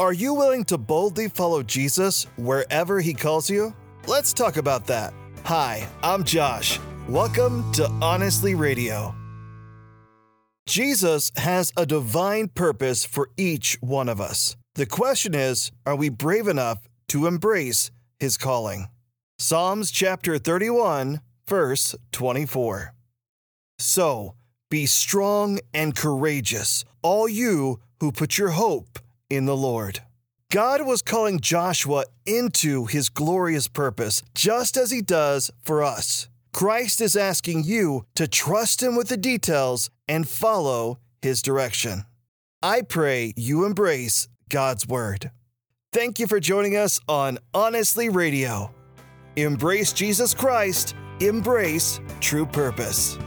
Are you willing to boldly follow Jesus wherever he calls you? Let's talk about that. Hi, I'm Josh. Welcome to Honestly Radio. Jesus has a divine purpose for each one of us. The question is are we brave enough to embrace his calling? Psalms chapter 31, verse 24. So, be strong and courageous, all you who put your hope in the Lord. God was calling Joshua into his glorious purpose, just as he does for us. Christ is asking you to trust him with the details and follow his direction. I pray you embrace God's word. Thank you for joining us on Honestly Radio. Embrace Jesus Christ, embrace true purpose.